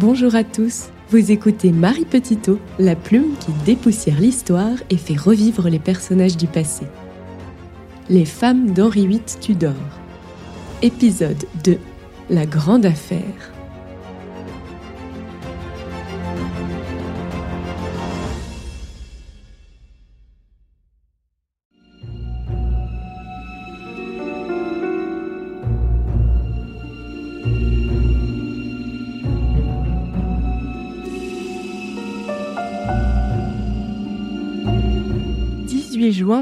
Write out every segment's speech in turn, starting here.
Bonjour à tous, vous écoutez Marie Petitot, la plume qui dépoussière l'histoire et fait revivre les personnages du passé. Les femmes d'Henri VIII Tudor. Épisode 2 La grande affaire.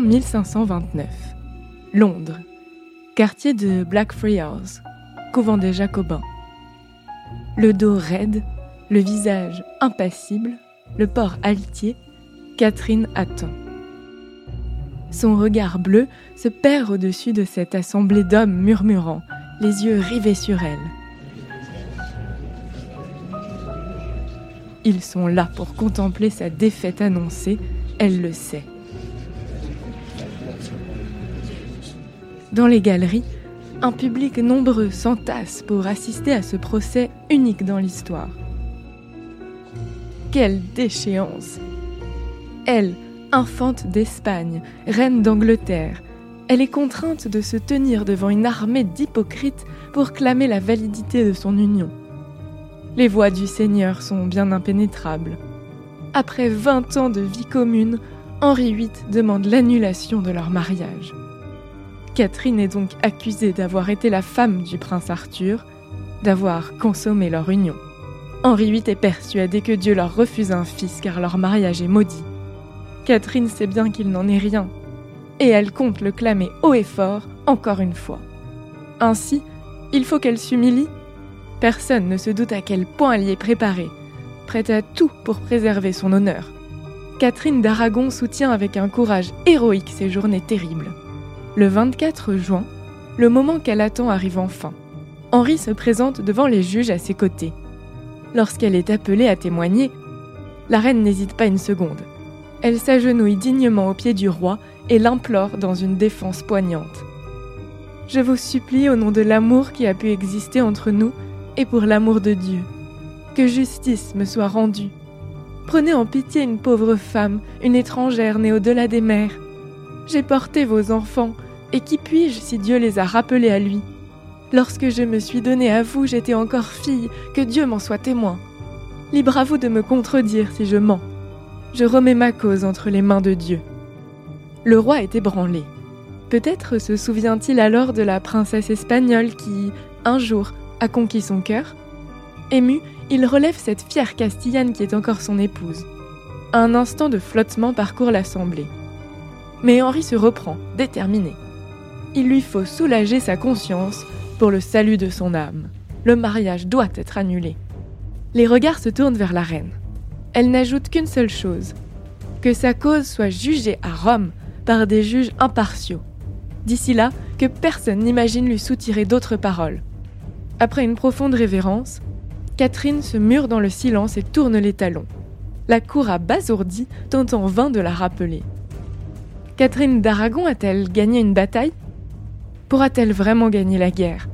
1529. Londres. Quartier de Blackfriars, couvent des Jacobins. Le dos raide, le visage impassible, le port altier, Catherine attend. Son regard bleu se perd au-dessus de cette assemblée d'hommes murmurant, les yeux rivés sur elle. Ils sont là pour contempler sa défaite annoncée, elle le sait. Dans les galeries, un public nombreux s'entasse pour assister à ce procès unique dans l'histoire. Quelle déchéance Elle, infante d'Espagne, reine d'Angleterre, elle est contrainte de se tenir devant une armée d'hypocrites pour clamer la validité de son union. Les voix du Seigneur sont bien impénétrables. Après 20 ans de vie commune, Henri VIII demande l'annulation de leur mariage. Catherine est donc accusée d'avoir été la femme du prince Arthur, d'avoir consommé leur union. Henri VIII est persuadé que Dieu leur refuse un fils car leur mariage est maudit. Catherine sait bien qu'il n'en est rien, et elle compte le clamer haut et fort encore une fois. Ainsi, il faut qu'elle s'humilie. Personne ne se doute à quel point elle y est préparée, prête à tout pour préserver son honneur. Catherine d'Aragon soutient avec un courage héroïque ces journées terribles. Le 24 juin, le moment qu'elle attend arrive enfin. Henri se présente devant les juges à ses côtés. Lorsqu'elle est appelée à témoigner, la reine n'hésite pas une seconde. Elle s'agenouille dignement aux pieds du roi et l'implore dans une défense poignante. Je vous supplie au nom de l'amour qui a pu exister entre nous et pour l'amour de Dieu, que justice me soit rendue. Prenez en pitié une pauvre femme, une étrangère née au-delà des mers. J'ai porté vos enfants, et qui puis-je si Dieu les a rappelés à lui? Lorsque je me suis donnée à vous, j'étais encore fille, que Dieu m'en soit témoin. Libre à vous de me contredire si je mens. Je remets ma cause entre les mains de Dieu. Le roi est ébranlé. Peut-être se souvient-il alors de la princesse espagnole qui, un jour, a conquis son cœur Ému, il relève cette fière Castillane qui est encore son épouse. Un instant de flottement parcourt l'assemblée. Mais Henri se reprend, déterminé il lui faut soulager sa conscience pour le salut de son âme. Le mariage doit être annulé. Les regards se tournent vers la reine. Elle n'ajoute qu'une seule chose, que sa cause soit jugée à Rome par des juges impartiaux. D'ici là, que personne n'imagine lui soutirer d'autres paroles. Après une profonde révérence, Catherine se mure dans le silence et tourne les talons. La cour a basourdi, tentant en vain de la rappeler. Catherine d'Aragon a-t-elle gagné une bataille? Pourra-t-elle vraiment gagner la guerre?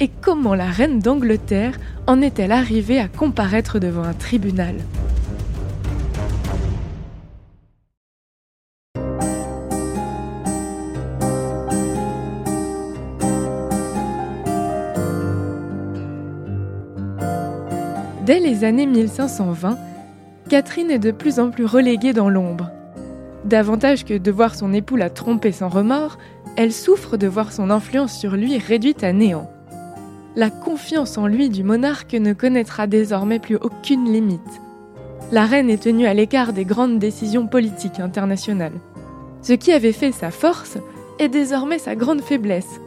Et comment la reine d'Angleterre en est-elle arrivée à comparaître devant un tribunal? Dès les années 1520, Catherine est de plus en plus reléguée dans l'ombre. Davantage que de voir son époux la tromper sans remords, elle souffre de voir son influence sur lui réduite à néant. La confiance en lui du monarque ne connaîtra désormais plus aucune limite. La reine est tenue à l'écart des grandes décisions politiques internationales. Ce qui avait fait sa force est désormais sa grande faiblesse.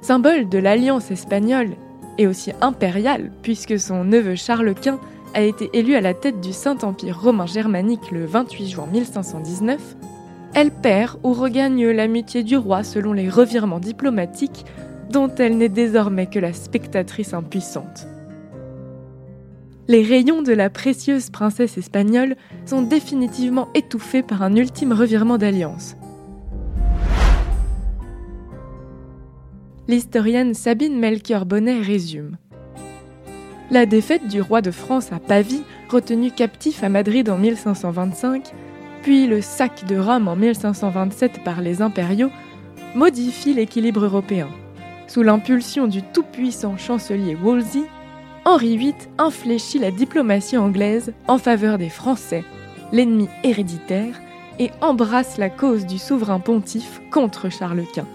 Symbole de l'alliance espagnole et aussi impériale, puisque son neveu Charles Quint a été élu à la tête du Saint-Empire romain germanique le 28 juin 1519, elle perd ou regagne l'amitié du roi selon les revirements diplomatiques dont elle n'est désormais que la spectatrice impuissante. Les rayons de la précieuse princesse espagnole sont définitivement étouffés par un ultime revirement d'alliance. L'historienne Sabine Melchior Bonnet résume. la défaite du roi de France à Pavie, retenu captif à Madrid en 1525, puis le sac de Rome en 1527 par les impériaux, modifient l'équilibre européen. Sous l'impulsion du tout-puissant chancelier Wolsey, Henri VIII infléchit la diplomatie anglaise en faveur des Français, l'ennemi héréditaire, et embrasse la cause du souverain pontife contre Charles Quint.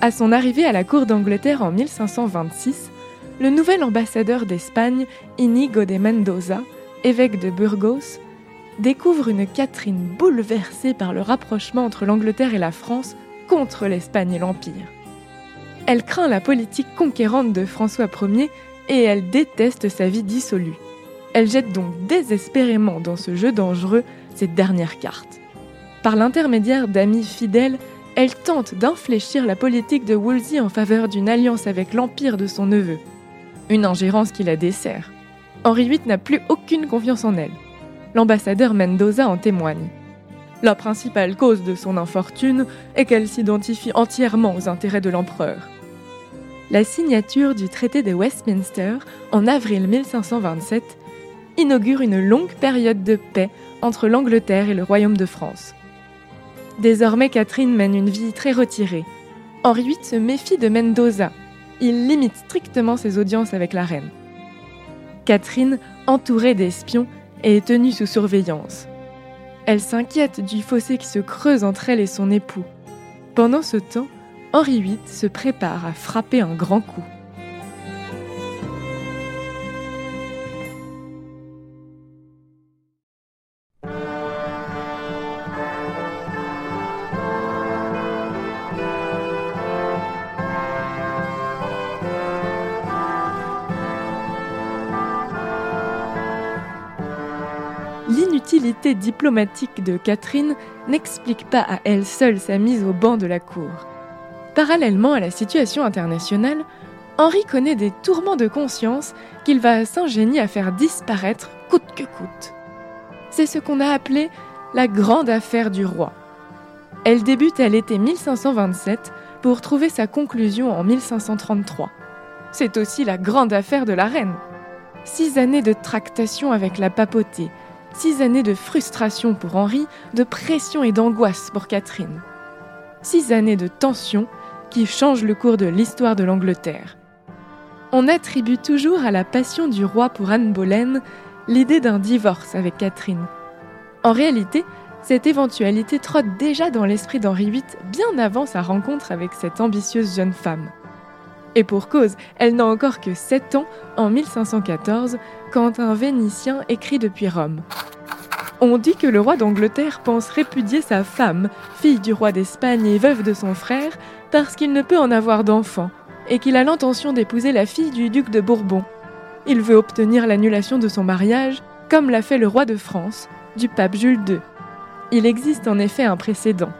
À son arrivée à la cour d'Angleterre en 1526, le nouvel ambassadeur d'Espagne, Inigo de Mendoza, évêque de Burgos, découvre une Catherine bouleversée par le rapprochement entre l'Angleterre et la France contre l'Espagne et l'Empire. Elle craint la politique conquérante de François Ier et elle déteste sa vie dissolue. Elle jette donc désespérément dans ce jeu dangereux ses dernières cartes. Par l'intermédiaire d'amis fidèles, elle tente d'infléchir la politique de Wolsey en faveur d'une alliance avec l'empire de son neveu. Une ingérence qui la dessert. Henri VIII n'a plus aucune confiance en elle. L'ambassadeur Mendoza en témoigne. La principale cause de son infortune est qu'elle s'identifie entièrement aux intérêts de l'empereur. La signature du traité de Westminster en avril 1527 inaugure une longue période de paix entre l'Angleterre et le Royaume de France. Désormais, Catherine mène une vie très retirée. Henri VIII se méfie de Mendoza. Il limite strictement ses audiences avec la reine. Catherine, entourée d'espions, est tenue sous surveillance. Elle s'inquiète du fossé qui se creuse entre elle et son époux. Pendant ce temps, Henri VIII se prépare à frapper un grand coup. L'inutilité diplomatique de Catherine n'explique pas à elle seule sa mise au banc de la cour. Parallèlement à la situation internationale, Henri connaît des tourments de conscience qu'il va s'ingénier à faire disparaître coûte que coûte. C'est ce qu'on a appelé la grande affaire du roi. Elle débute à l'été 1527 pour trouver sa conclusion en 1533. C'est aussi la grande affaire de la reine. Six années de tractation avec la papauté, Six années de frustration pour Henri, de pression et d'angoisse pour Catherine. Six années de tension qui changent le cours de l'histoire de l'Angleterre. On attribue toujours à la passion du roi pour Anne Boleyn l'idée d'un divorce avec Catherine. En réalité, cette éventualité trotte déjà dans l'esprit d'Henri VIII bien avant sa rencontre avec cette ambitieuse jeune femme. Et pour cause, elle n'a encore que 7 ans en 1514 quand un Vénitien écrit depuis Rome. On dit que le roi d'Angleterre pense répudier sa femme, fille du roi d'Espagne et veuve de son frère, parce qu'il ne peut en avoir d'enfant, et qu'il a l'intention d'épouser la fille du duc de Bourbon. Il veut obtenir l'annulation de son mariage, comme l'a fait le roi de France, du pape Jules II. Il existe en effet un précédent.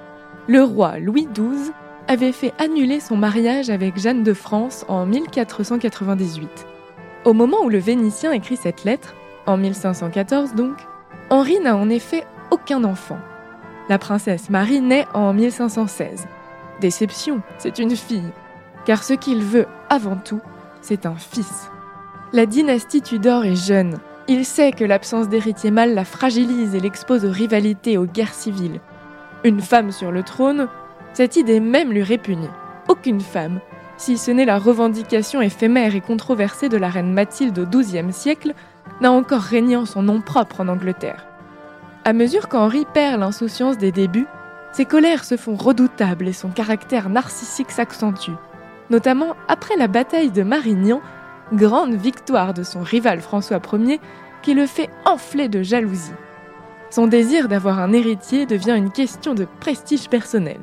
Le roi Louis XII avait fait annuler son mariage avec Jeanne de France en 1498. Au moment où le Vénitien écrit cette lettre, en 1514 donc, Henri n'a en effet aucun enfant. La princesse Marie naît en 1516. Déception, c'est une fille, car ce qu'il veut avant tout, c'est un fils. La dynastie Tudor est jeune. Il sait que l'absence d'héritier mâle la fragilise et l'expose aux rivalités, aux guerres civiles. Une femme sur le trône, cette idée même lui répugne. Aucune femme, si ce n'est la revendication éphémère et controversée de la reine Mathilde au XIIe siècle, n'a encore régné en son nom propre en Angleterre. À mesure qu'Henri perd l'insouciance des débuts, ses colères se font redoutables et son caractère narcissique s'accentue, notamment après la bataille de Marignan, grande victoire de son rival François Ier qui le fait enfler de jalousie. Son désir d'avoir un héritier devient une question de prestige personnel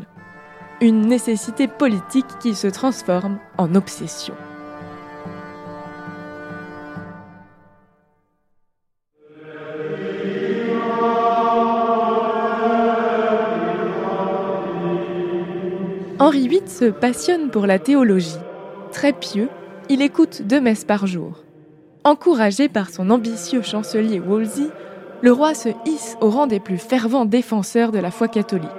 une nécessité politique qui se transforme en obsession. Henri VIII se passionne pour la théologie. Très pieux, il écoute deux messes par jour. Encouragé par son ambitieux chancelier Wolsey, le roi se hisse au rang des plus fervents défenseurs de la foi catholique.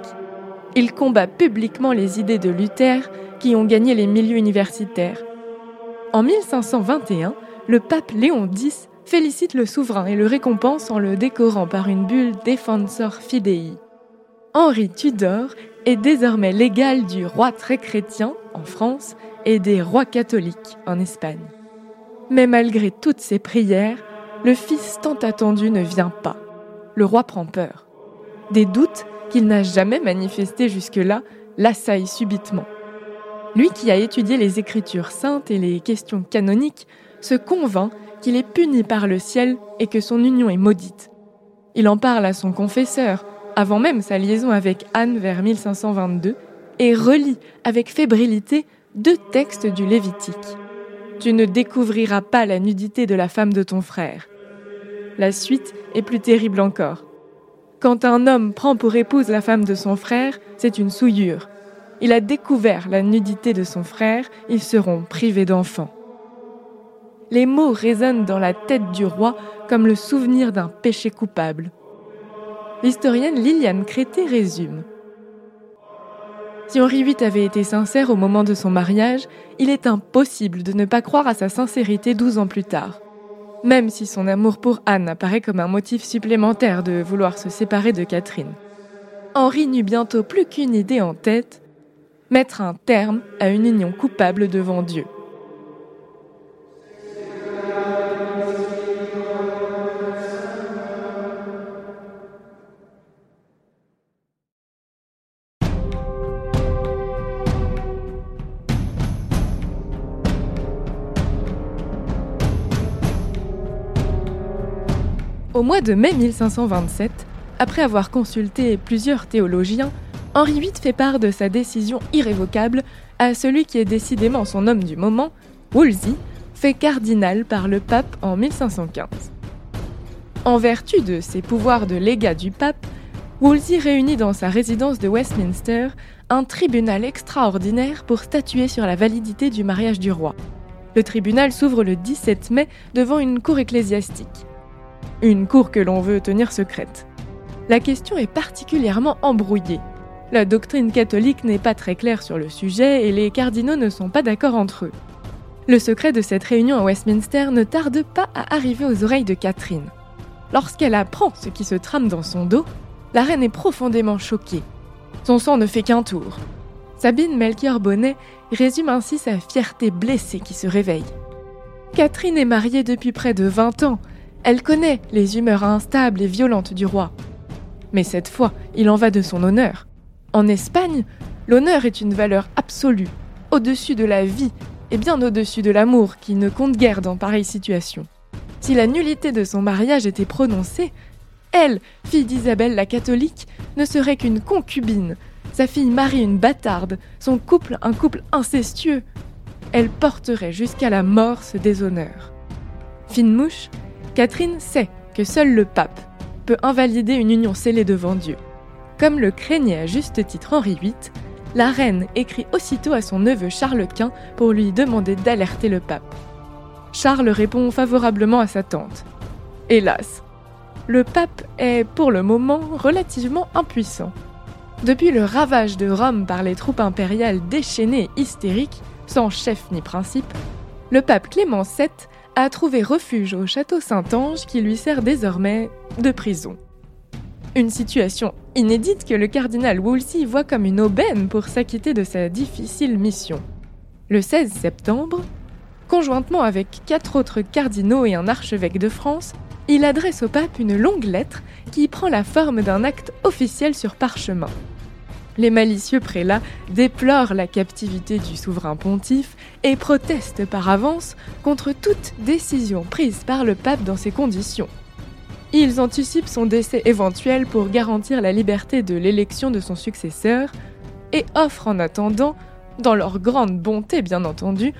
Il combat publiquement les idées de Luther qui ont gagné les milieux universitaires. En 1521, le pape Léon X félicite le souverain et le récompense en le décorant par une bulle Defensor Fidei. Henri Tudor est désormais l'égal du roi très chrétien en France et des rois catholiques en Espagne. Mais malgré toutes ces prières, le fils tant attendu ne vient pas. Le roi prend peur. Des doutes qu'il n'a jamais manifestés jusque-là l'assaillent subitement. Lui qui a étudié les Écritures saintes et les questions canoniques se convainc qu'il est puni par le ciel et que son union est maudite. Il en parle à son confesseur, avant même sa liaison avec Anne vers 1522, et relit avec fébrilité deux textes du Lévitique. Tu ne découvriras pas la nudité de la femme de ton frère. La suite est plus terrible encore. Quand un homme prend pour épouse la femme de son frère, c'est une souillure. Il a découvert la nudité de son frère, ils seront privés d'enfants. Les mots résonnent dans la tête du roi comme le souvenir d'un péché coupable. L'historienne Liliane Crété résume. Si Henri VIII avait été sincère au moment de son mariage, il est impossible de ne pas croire à sa sincérité douze ans plus tard. Même si son amour pour Anne apparaît comme un motif supplémentaire de vouloir se séparer de Catherine. Henri n'eut bientôt plus qu'une idée en tête, mettre un terme à une union coupable devant Dieu. Au mois de mai 1527, après avoir consulté plusieurs théologiens, Henri VIII fait part de sa décision irrévocable à celui qui est décidément son homme du moment, Wolsey, fait cardinal par le pape en 1515. En vertu de ses pouvoirs de légat du pape, Wolsey réunit dans sa résidence de Westminster un tribunal extraordinaire pour statuer sur la validité du mariage du roi. Le tribunal s'ouvre le 17 mai devant une cour ecclésiastique. Une cour que l'on veut tenir secrète. La question est particulièrement embrouillée. La doctrine catholique n'est pas très claire sur le sujet et les cardinaux ne sont pas d'accord entre eux. Le secret de cette réunion à Westminster ne tarde pas à arriver aux oreilles de Catherine. Lorsqu'elle apprend ce qui se trame dans son dos, la reine est profondément choquée. Son sang ne fait qu'un tour. Sabine Melchior Bonnet résume ainsi sa fierté blessée qui se réveille. Catherine est mariée depuis près de 20 ans elle connaît les humeurs instables et violentes du roi. Mais cette fois, il en va de son honneur. En Espagne, l'honneur est une valeur absolue, au-dessus de la vie et bien au-dessus de l'amour qui ne compte guère dans pareille situation. Si la nullité de son mariage était prononcée, elle, fille d'Isabelle la catholique, ne serait qu'une concubine, sa fille Marie une bâtarde, son couple un couple incestueux. Elle porterait jusqu'à la mort ce déshonneur. Fine mouche, Catherine sait que seul le pape peut invalider une union scellée devant Dieu. Comme le craignait à juste titre Henri VIII, la reine écrit aussitôt à son neveu Charles Quint pour lui demander d'alerter le pape. Charles répond favorablement à sa tante. Hélas, le pape est pour le moment relativement impuissant. Depuis le ravage de Rome par les troupes impériales déchaînées et hystériques, sans chef ni principe, le pape Clément VII a trouvé refuge au château Saint-Ange qui lui sert désormais de prison. Une situation inédite que le cardinal Wolsey voit comme une aubaine pour s'acquitter de sa difficile mission. Le 16 septembre, conjointement avec quatre autres cardinaux et un archevêque de France, il adresse au pape une longue lettre qui prend la forme d'un acte officiel sur parchemin. Les malicieux prélats déplorent la captivité du souverain pontife et protestent par avance contre toute décision prise par le pape dans ces conditions. Ils anticipent son décès éventuel pour garantir la liberté de l'élection de son successeur et offrent en attendant, dans leur grande bonté bien entendu,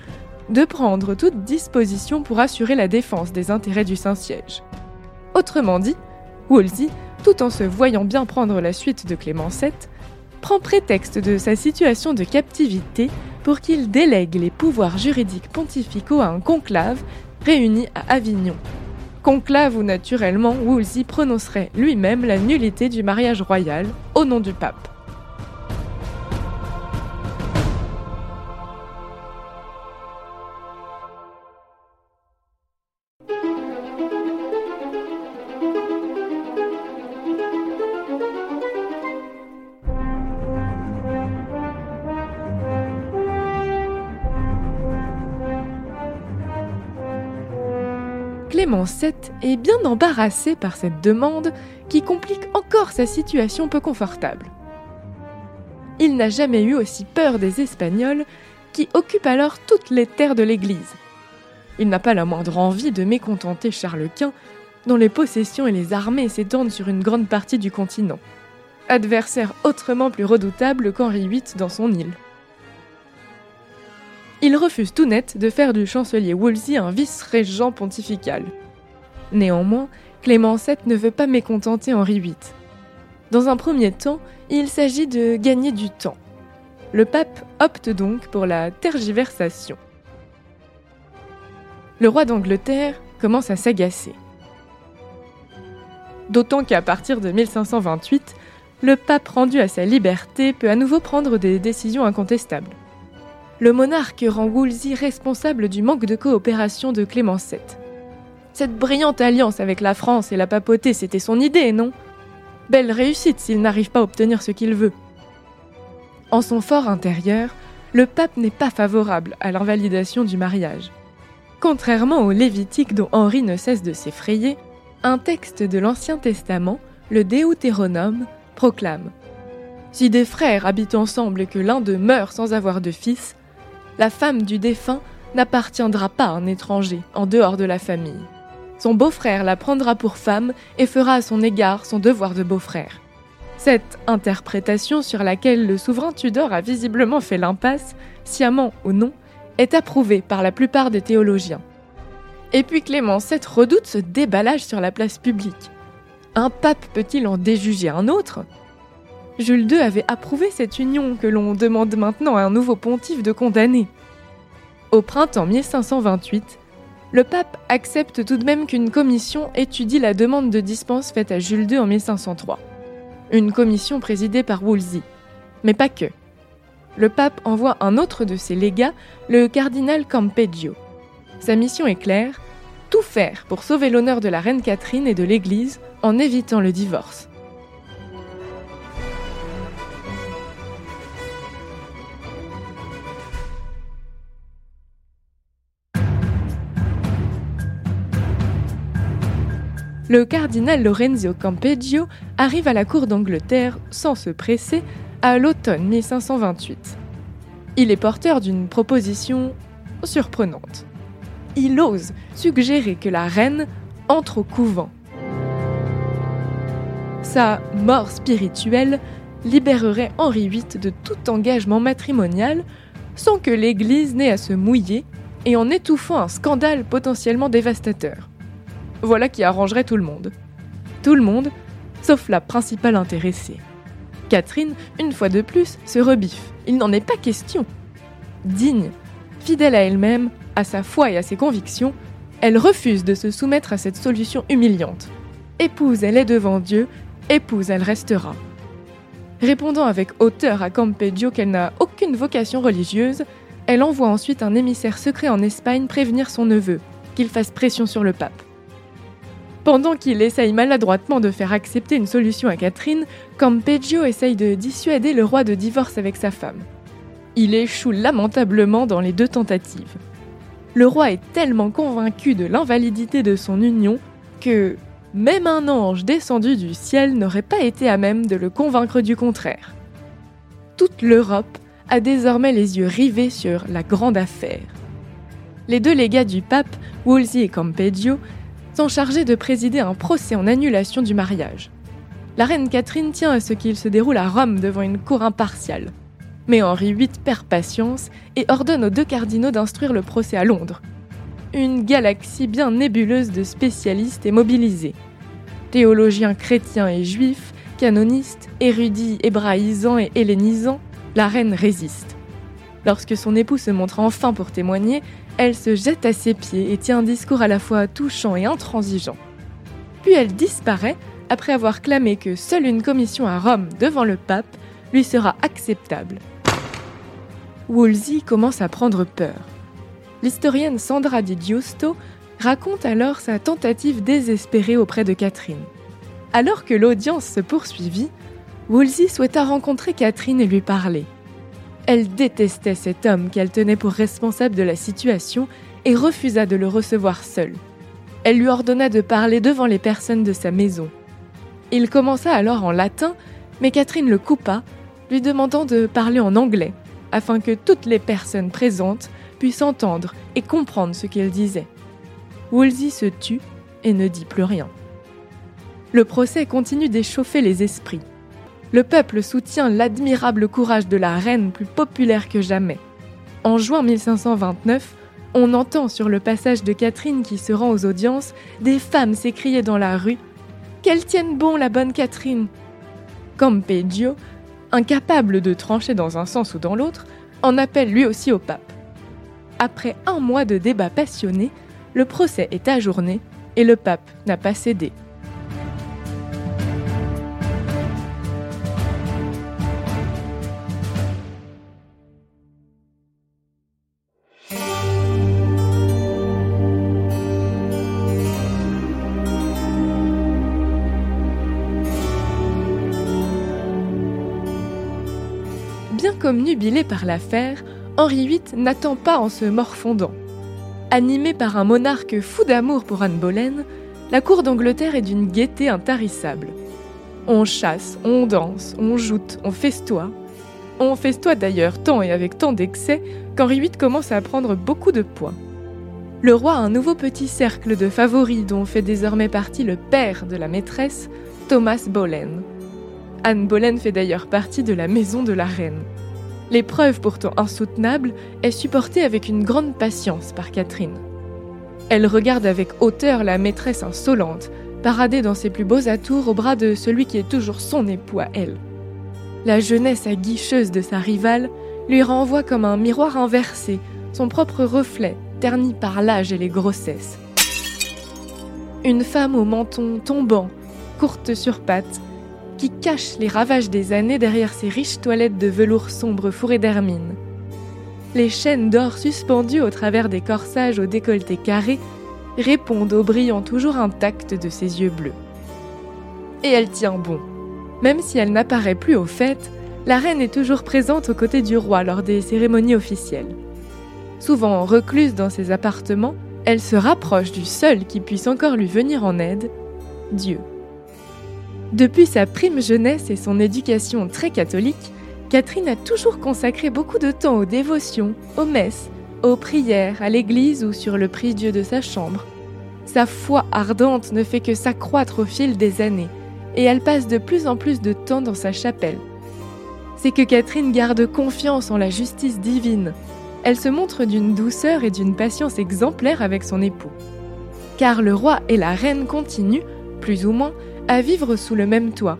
de prendre toute disposition pour assurer la défense des intérêts du Saint-Siège. Autrement dit, Wolsey, tout en se voyant bien prendre la suite de Clément VII, prend prétexte de sa situation de captivité pour qu'il délègue les pouvoirs juridiques pontificaux à un conclave réuni à Avignon. Conclave où naturellement Wolsey prononcerait lui-même la nullité du mariage royal au nom du pape. Est bien embarrassé par cette demande qui complique encore sa situation peu confortable. Il n'a jamais eu aussi peur des Espagnols qui occupent alors toutes les terres de l'Église. Il n'a pas la moindre envie de mécontenter Charles Quint, dont les possessions et les armées s'étendent sur une grande partie du continent, adversaire autrement plus redoutable qu'Henri VIII dans son île. Il refuse tout net de faire du chancelier Wolsey un vice-régent pontifical. Néanmoins, Clément VII ne veut pas mécontenter Henri VIII. Dans un premier temps, il s'agit de gagner du temps. Le pape opte donc pour la tergiversation. Le roi d'Angleterre commence à s'agacer. D'autant qu'à partir de 1528, le pape rendu à sa liberté peut à nouveau prendre des décisions incontestables le monarque rend Wolsey responsable du manque de coopération de Clément VII. Cette brillante alliance avec la France et la papauté, c'était son idée, non? Belle réussite s'il n'arrive pas à obtenir ce qu'il veut. En son fort intérieur, le pape n'est pas favorable à l'invalidation du mariage. Contrairement au Lévitique dont Henri ne cesse de s'effrayer, un texte de l'Ancien Testament, le Deutéronome, proclame Si des frères habitent ensemble et que l'un d'eux meurt sans avoir de fils, la femme du défunt n'appartiendra pas à un étranger en dehors de la famille. Son beau-frère la prendra pour femme et fera à son égard son devoir de beau-frère. Cette interprétation sur laquelle le souverain Tudor a visiblement fait l'impasse, sciemment ou non, est approuvée par la plupart des théologiens. Et puis Clément VII redoute ce déballage sur la place publique. Un pape peut-il en déjuger un autre? Jules II avait approuvé cette union que l'on demande maintenant à un nouveau pontife de condamner. Au printemps 1528, le pape accepte tout de même qu'une commission étudie la demande de dispense faite à Jules II en 1503. Une commission présidée par Wolsey. Mais pas que. Le pape envoie un autre de ses légats, le cardinal Campeggio. Sa mission est claire tout faire pour sauver l'honneur de la reine Catherine et de l'Église en évitant le divorce. Le cardinal Lorenzo Campeggio arrive à la cour d'Angleterre sans se presser à l'automne 1528. Il est porteur d'une proposition surprenante. Il ose suggérer que la reine entre au couvent. Sa mort spirituelle libérerait Henri VIII de tout engagement matrimonial sans que l'Église n'ait à se mouiller et en étouffant un scandale potentiellement dévastateur. Voilà qui arrangerait tout le monde. Tout le monde, sauf la principale intéressée. Catherine, une fois de plus, se rebiffe. Il n'en est pas question. Digne, fidèle à elle-même, à sa foi et à ses convictions, elle refuse de se soumettre à cette solution humiliante. Épouse, elle est devant Dieu, épouse, elle restera. Répondant avec hauteur à Campeggio qu'elle n'a aucune vocation religieuse, elle envoie ensuite un émissaire secret en Espagne prévenir son neveu, qu'il fasse pression sur le pape. Pendant qu'il essaye maladroitement de faire accepter une solution à Catherine, Campeggio essaye de dissuader le roi de divorce avec sa femme. Il échoue lamentablement dans les deux tentatives. Le roi est tellement convaincu de l'invalidité de son union que même un ange descendu du ciel n'aurait pas été à même de le convaincre du contraire. Toute l'Europe a désormais les yeux rivés sur la grande affaire. Les deux légats du pape, Wolsey et Campeggio, sont chargés de présider un procès en annulation du mariage. La reine Catherine tient à ce qu'il se déroule à Rome devant une cour impartiale. Mais Henri VIII perd patience et ordonne aux deux cardinaux d'instruire le procès à Londres. Une galaxie bien nébuleuse de spécialistes est mobilisée. Théologiens chrétiens et juifs, canonistes, érudits hébraïsants et hellénisants, la reine résiste. Lorsque son époux se montre enfin pour témoigner, elle se jette à ses pieds et tient un discours à la fois touchant et intransigeant. Puis elle disparaît après avoir clamé que seule une commission à Rome devant le pape lui sera acceptable. Wolsey commence à prendre peur. L'historienne Sandra Di Giusto raconte alors sa tentative désespérée auprès de Catherine. Alors que l'audience se poursuivit, Wolsey souhaita rencontrer Catherine et lui parler. Elle détestait cet homme qu'elle tenait pour responsable de la situation et refusa de le recevoir seul. Elle lui ordonna de parler devant les personnes de sa maison. Il commença alors en latin, mais Catherine le coupa, lui demandant de parler en anglais, afin que toutes les personnes présentes puissent entendre et comprendre ce qu'il disait. Wolsey se tut et ne dit plus rien. Le procès continue d'échauffer les esprits. Le peuple soutient l'admirable courage de la reine plus populaire que jamais. En juin 1529, on entend sur le passage de Catherine qui se rend aux audiences des femmes s'écrier dans la rue Qu'elle tienne bon la bonne Catherine Campeggio, incapable de trancher dans un sens ou dans l'autre, en appelle lui aussi au pape. Après un mois de débats passionnés, le procès est ajourné et le pape n'a pas cédé. Comme nubilé par l'affaire, Henri VIII n'attend pas en se morfondant. Animé par un monarque fou d'amour pour Anne Boleyn, la cour d'Angleterre est d'une gaieté intarissable. On chasse, on danse, on joute, on festoie. On festoie d'ailleurs tant et avec tant d'excès qu'Henri VIII commence à prendre beaucoup de poids. Le roi a un nouveau petit cercle de favoris dont fait désormais partie le père de la maîtresse, Thomas Boleyn. Anne Boleyn fait d'ailleurs partie de la maison de la reine. L'épreuve pourtant insoutenable est supportée avec une grande patience par Catherine. Elle regarde avec hauteur la maîtresse insolente, paradée dans ses plus beaux atours au bras de celui qui est toujours son époux à elle. La jeunesse aguicheuse de sa rivale lui renvoie comme un miroir inversé son propre reflet, terni par l'âge et les grossesses. Une femme au menton tombant, courte sur pattes, qui cache les ravages des années derrière ses riches toilettes de velours sombre fourré d'hermine. Les chaînes d'or suspendues au travers des corsages au décolleté carré répondent au brillant toujours intact de ses yeux bleus. Et elle tient bon. Même si elle n'apparaît plus aux fêtes, la reine est toujours présente aux côtés du roi lors des cérémonies officielles. Souvent recluse dans ses appartements, elle se rapproche du seul qui puisse encore lui venir en aide, Dieu. Depuis sa prime jeunesse et son éducation très catholique, Catherine a toujours consacré beaucoup de temps aux dévotions, aux messes, aux prières, à l'église ou sur le prie-dieu de sa chambre. Sa foi ardente ne fait que s'accroître au fil des années, et elle passe de plus en plus de temps dans sa chapelle. C'est que Catherine garde confiance en la justice divine. Elle se montre d'une douceur et d'une patience exemplaires avec son époux. Car le roi et la reine continuent, plus ou moins, à vivre sous le même toit.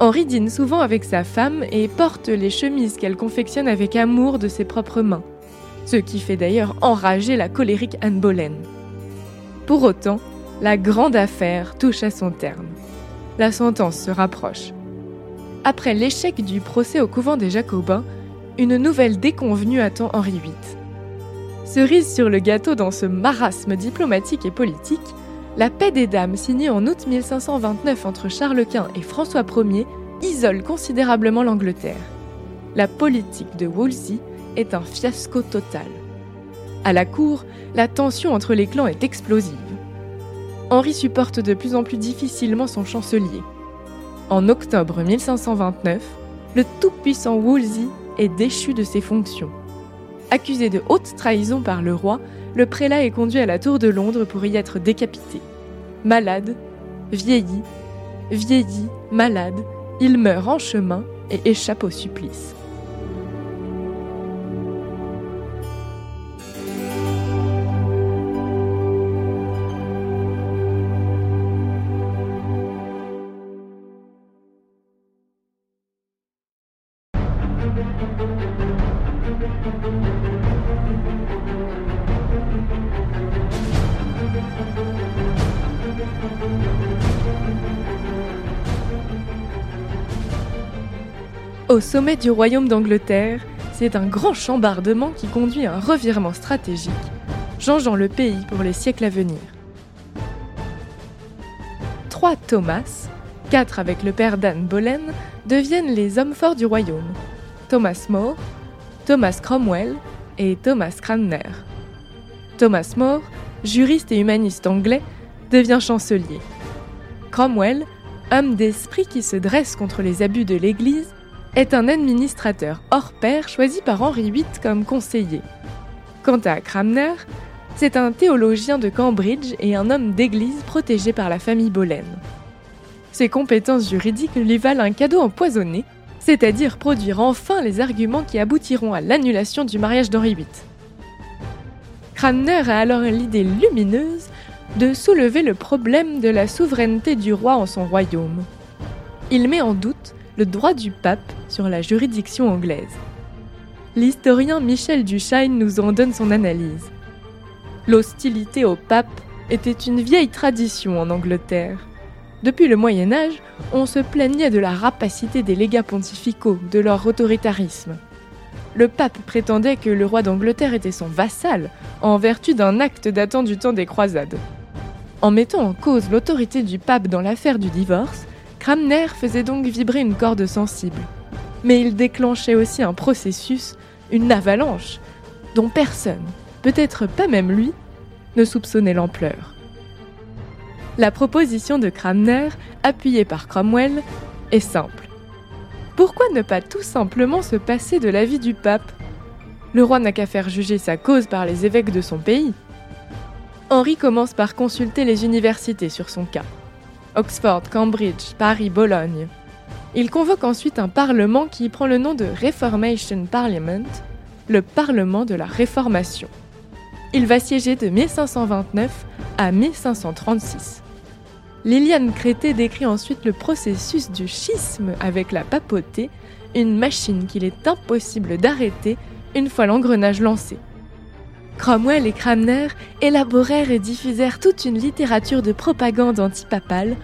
Henri dîne souvent avec sa femme et porte les chemises qu'elle confectionne avec amour de ses propres mains, ce qui fait d'ailleurs enrager la colérique Anne Boleyn. Pour autant, la grande affaire touche à son terme. La sentence se rapproche. Après l'échec du procès au couvent des Jacobins, une nouvelle déconvenue attend Henri VIII. Cerise sur le gâteau dans ce marasme diplomatique et politique, la paix des dames signée en août 1529 entre Charles Quint et François Ier isole considérablement l'Angleterre. La politique de Wolsey est un fiasco total. À la cour, la tension entre les clans est explosive. Henri supporte de plus en plus difficilement son chancelier. En octobre 1529, le tout-puissant Wolsey est déchu de ses fonctions. Accusé de haute trahison par le roi, le prélat est conduit à la Tour de Londres pour y être décapité. Malade, vieilli, vieilli, malade, il meurt en chemin et échappe au supplice. Au sommet du royaume d'Angleterre, c'est un grand chambardement qui conduit à un revirement stratégique, changeant le pays pour les siècles à venir. Trois Thomas, quatre avec le père d'Anne Boleyn, deviennent les hommes forts du royaume. Thomas More, Thomas Cromwell et Thomas Cranmer. Thomas More juriste et humaniste anglais, devient chancelier. Cromwell, homme d'esprit qui se dresse contre les abus de l'Église, est un administrateur hors pair choisi par Henri VIII comme conseiller. Quant à Cranmer, c'est un théologien de Cambridge et un homme d'église protégé par la famille Boleyn. Ses compétences juridiques lui valent un cadeau empoisonné, c'est-à-dire produire enfin les arguments qui aboutiront à l'annulation du mariage d'Henri VIII. Cranmer a alors l'idée lumineuse de soulever le problème de la souveraineté du roi en son royaume. Il met en doute le droit du pape sur la juridiction anglaise. L'historien Michel Duchesne nous en donne son analyse. L'hostilité au pape était une vieille tradition en Angleterre. Depuis le Moyen Âge, on se plaignait de la rapacité des légats pontificaux, de leur autoritarisme. Le pape prétendait que le roi d'Angleterre était son vassal, en vertu d'un acte datant du temps des croisades. En mettant en cause l'autorité du pape dans l'affaire du divorce, Cramner faisait donc vibrer une corde sensible. Mais il déclenchait aussi un processus, une avalanche, dont personne, peut-être pas même lui, ne soupçonnait l'ampleur. La proposition de Cramner, appuyée par Cromwell, est simple. Pourquoi ne pas tout simplement se passer de l'avis du pape? Le roi n'a qu'à faire juger sa cause par les évêques de son pays. Henri commence par consulter les universités sur son cas. Oxford, Cambridge, Paris, Bologne. Il convoque ensuite un parlement qui prend le nom de Reformation Parliament, le Parlement de la Réformation. Il va siéger de 1529 à 1536. Liliane Crété décrit ensuite le processus du schisme avec la papauté, une machine qu'il est impossible d'arrêter une fois l'engrenage lancé. Cromwell et Cranmer élaborèrent et diffusèrent toute une littérature de propagande antipapale,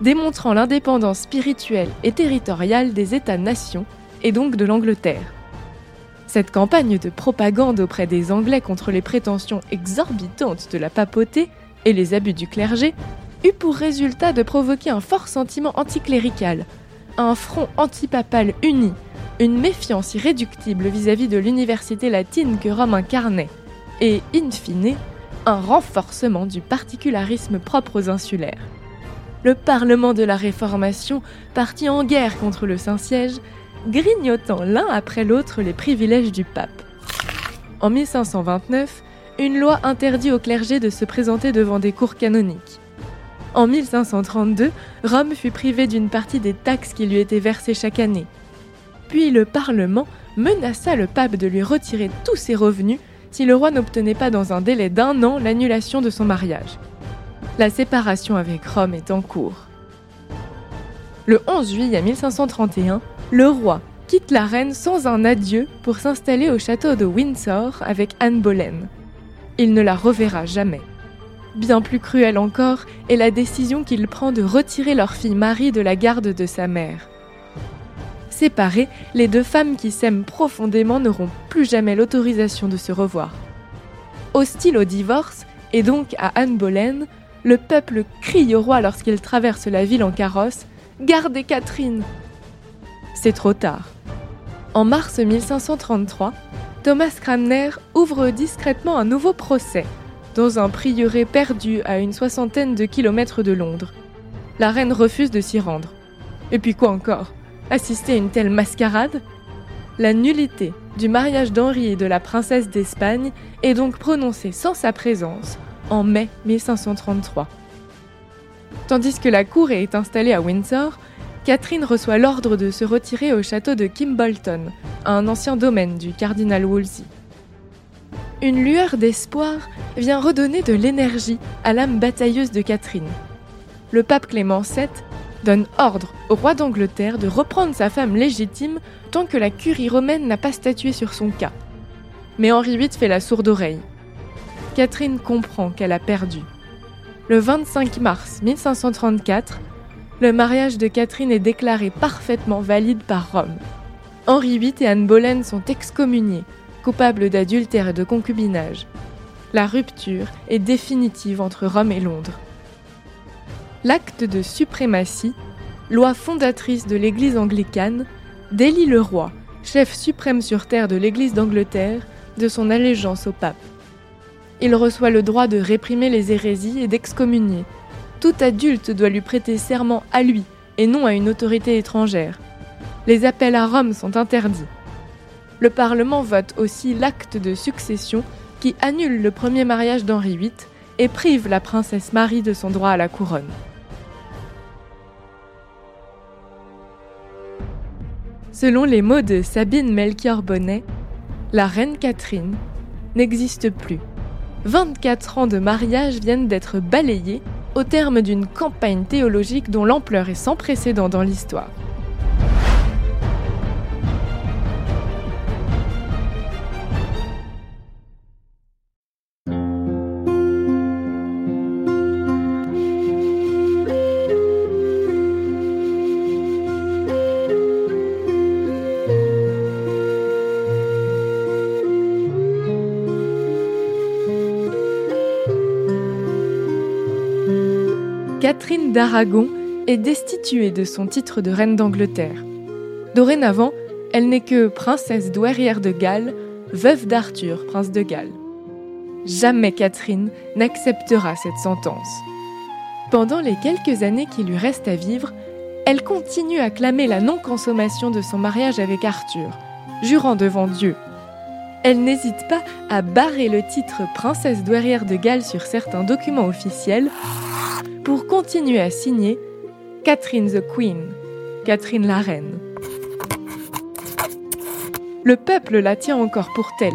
démontrant l'indépendance spirituelle et territoriale des États-nations, et donc de l'Angleterre. Cette campagne de propagande auprès des Anglais contre les prétentions exorbitantes de la papauté et les abus du clergé eut pour résultat de provoquer un fort sentiment anticlérical, un front antipapal uni, une méfiance irréductible vis-à-vis de l'université latine que Rome incarnait, et, in fine, un renforcement du particularisme propre aux insulaires. Le Parlement de la Réformation partit en guerre contre le Saint-Siège, grignotant l'un après l'autre les privilèges du pape. En 1529, une loi interdit au clergé de se présenter devant des cours canoniques. En 1532, Rome fut privée d'une partie des taxes qui lui étaient versées chaque année. Puis le Parlement menaça le pape de lui retirer tous ses revenus si le roi n'obtenait pas dans un délai d'un an l'annulation de son mariage. La séparation avec Rome est en cours. Le 11 juillet 1531, le roi quitte la reine sans un adieu pour s'installer au château de Windsor avec Anne Boleyn. Il ne la reverra jamais. Bien plus cruelle encore est la décision qu'il prend de retirer leur fille Marie de la garde de sa mère. Séparées, les deux femmes qui s'aiment profondément n'auront plus jamais l'autorisation de se revoir. Hostile au divorce, et donc à Anne Boleyn, le peuple crie au roi lorsqu'il traverse la ville en carrosse Gardez Catherine C'est trop tard. En mars 1533, Thomas Cranmer ouvre discrètement un nouveau procès dans un prieuré perdu à une soixantaine de kilomètres de Londres. La reine refuse de s'y rendre. Et puis quoi encore? Assister à une telle mascarade La nullité du mariage d'Henri et de la princesse d'Espagne est donc prononcée sans sa présence en mai 1533. Tandis que la cour est installée à Windsor, Catherine reçoit l'ordre de se retirer au château de Kimbolton, un ancien domaine du cardinal Wolsey. Une lueur d'espoir vient redonner de l'énergie à l'âme batailleuse de Catherine. Le pape Clément VII donne ordre au roi d'Angleterre de reprendre sa femme légitime tant que la curie romaine n'a pas statué sur son cas. Mais Henri VIII fait la sourde oreille. Catherine comprend qu'elle a perdu. Le 25 mars 1534, le mariage de Catherine est déclaré parfaitement valide par Rome. Henri VIII et Anne Boleyn sont excommuniés, coupables d'adultère et de concubinage. La rupture est définitive entre Rome et Londres l'acte de suprématie, loi fondatrice de l'Église anglicane, délie le roi, chef suprême sur terre de l'Église d'Angleterre, de son allégeance au pape. Il reçoit le droit de réprimer les hérésies et d'excommunier. Tout adulte doit lui prêter serment à lui et non à une autorité étrangère. Les appels à Rome sont interdits. Le Parlement vote aussi l'acte de succession qui annule le premier mariage d'Henri VIII et prive la princesse Marie de son droit à la couronne. Selon les mots de Sabine Melchior Bonnet, la reine Catherine n'existe plus. 24 ans de mariage viennent d'être balayés au terme d'une campagne théologique dont l'ampleur est sans précédent dans l'histoire. D'Aragon est destituée de son titre de reine d'Angleterre. Dorénavant, elle n'est que princesse douairière de Galles, veuve d'Arthur, prince de Galles. Jamais Catherine n'acceptera cette sentence. Pendant les quelques années qui lui restent à vivre, elle continue à clamer la non-consommation de son mariage avec Arthur, jurant devant Dieu. Elle n'hésite pas à barrer le titre princesse douairière de Galles sur certains documents officiels pour continuer à signer Catherine the Queen, Catherine la Reine. Le peuple la tient encore pour telle.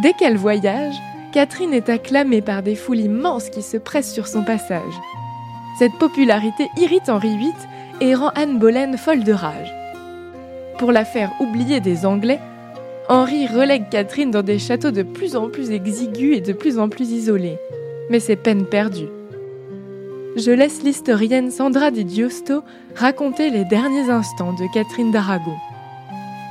Dès qu'elle voyage, Catherine est acclamée par des foules immenses qui se pressent sur son passage. Cette popularité irrite Henri VIII et rend Anne Boleyn folle de rage. Pour la faire oublier des Anglais, Henri relègue Catherine dans des châteaux de plus en plus exigus et de plus en plus isolés. Mais c'est peine perdue je laisse l'historienne Sandra Di Giusto raconter les derniers instants de Catherine d'Aragon.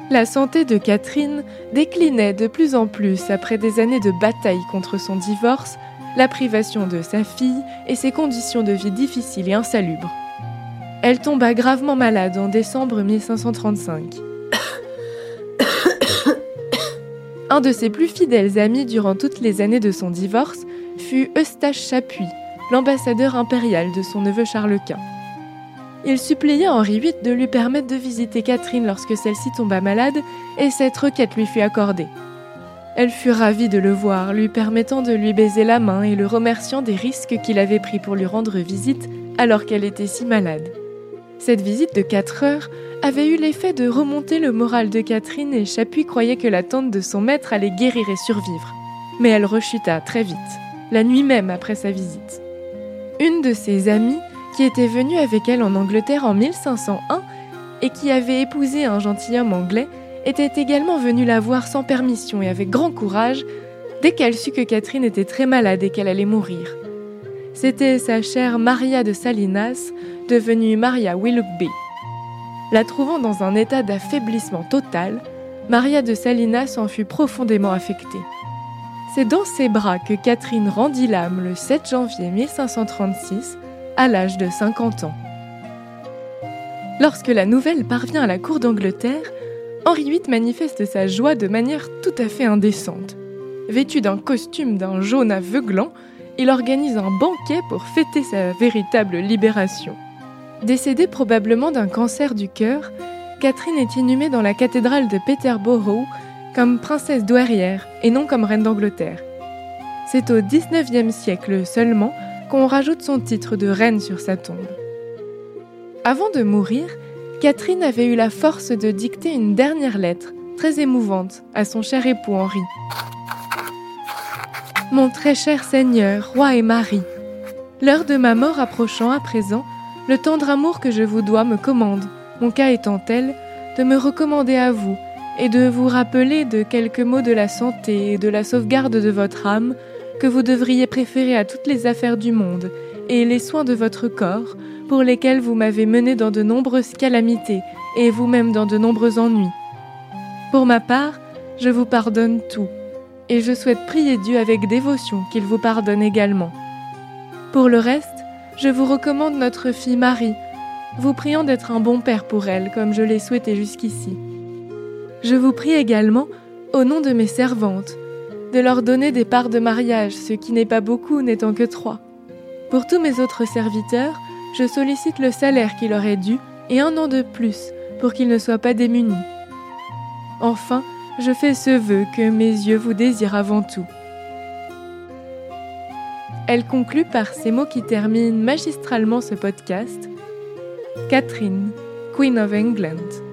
La santé de Catherine déclinait de plus en plus après des années de bataille contre son divorce, la privation de sa fille et ses conditions de vie difficiles et insalubres. Elle tomba gravement malade en décembre 1535. Un de ses plus fidèles amis durant toutes les années de son divorce fut Eustache Chapuis, l'ambassadeur impérial de son neveu Charles Quint. Il supplia Henri VIII de lui permettre de visiter Catherine lorsque celle-ci tomba malade, et cette requête lui fut accordée. Elle fut ravie de le voir, lui permettant de lui baiser la main et le remerciant des risques qu'il avait pris pour lui rendre visite alors qu'elle était si malade. Cette visite de quatre heures avait eu l'effet de remonter le moral de Catherine et Chapuis croyait que la tante de son maître allait guérir et survivre. Mais elle rechuta très vite, la nuit même après sa visite. Une de ses amies, qui était venue avec elle en Angleterre en 1501 et qui avait épousé un gentilhomme anglais, était également venue la voir sans permission et avec grand courage dès qu'elle sut que Catherine était très malade et qu'elle allait mourir. C'était sa chère Maria de Salinas, devenue Maria Willoughby. La trouvant dans un état d'affaiblissement total, Maria de Salinas en fut profondément affectée. C'est dans ses bras que Catherine rendit l'âme le 7 janvier 1536, à l'âge de 50 ans. Lorsque la nouvelle parvient à la cour d'Angleterre, Henri VIII manifeste sa joie de manière tout à fait indécente. Vêtu d'un costume d'un jaune aveuglant, il organise un banquet pour fêter sa véritable libération. Décédée probablement d'un cancer du cœur, Catherine est inhumée dans la cathédrale de Peterborough comme princesse douairière et non comme reine d'Angleterre. C'est au XIXe siècle seulement qu'on rajoute son titre de reine sur sa tombe. Avant de mourir, Catherine avait eu la force de dicter une dernière lettre, très émouvante, à son cher époux Henri. Mon très cher Seigneur, roi et mari, l'heure de ma mort approchant à présent, le tendre amour que je vous dois me commande, mon cas étant tel, de me recommander à vous et de vous rappeler de quelques mots de la santé et de la sauvegarde de votre âme que vous devriez préférer à toutes les affaires du monde et les soins de votre corps pour lesquels vous m'avez mené dans de nombreuses calamités et vous-même dans de nombreux ennuis. Pour ma part, je vous pardonne tout et je souhaite prier Dieu avec dévotion qu'il vous pardonne également. Pour le reste, je vous recommande notre fille Marie, vous priant d'être un bon père pour elle comme je l'ai souhaité jusqu'ici. Je vous prie également, au nom de mes servantes, de leur donner des parts de mariage, ce qui n'est pas beaucoup n'étant que trois. Pour tous mes autres serviteurs, je sollicite le salaire qui leur est dû et un an de plus pour qu'ils ne soient pas démunis. Enfin, je fais ce vœu que mes yeux vous désirent avant tout. Elle conclut par ces mots qui terminent magistralement ce podcast. Catherine, Queen of England.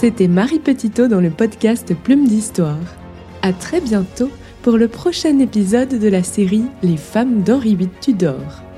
C'était Marie Petitot dans le podcast Plume d'Histoire. À très bientôt pour le prochain épisode de la série Les femmes d'Henri VIII Tudor.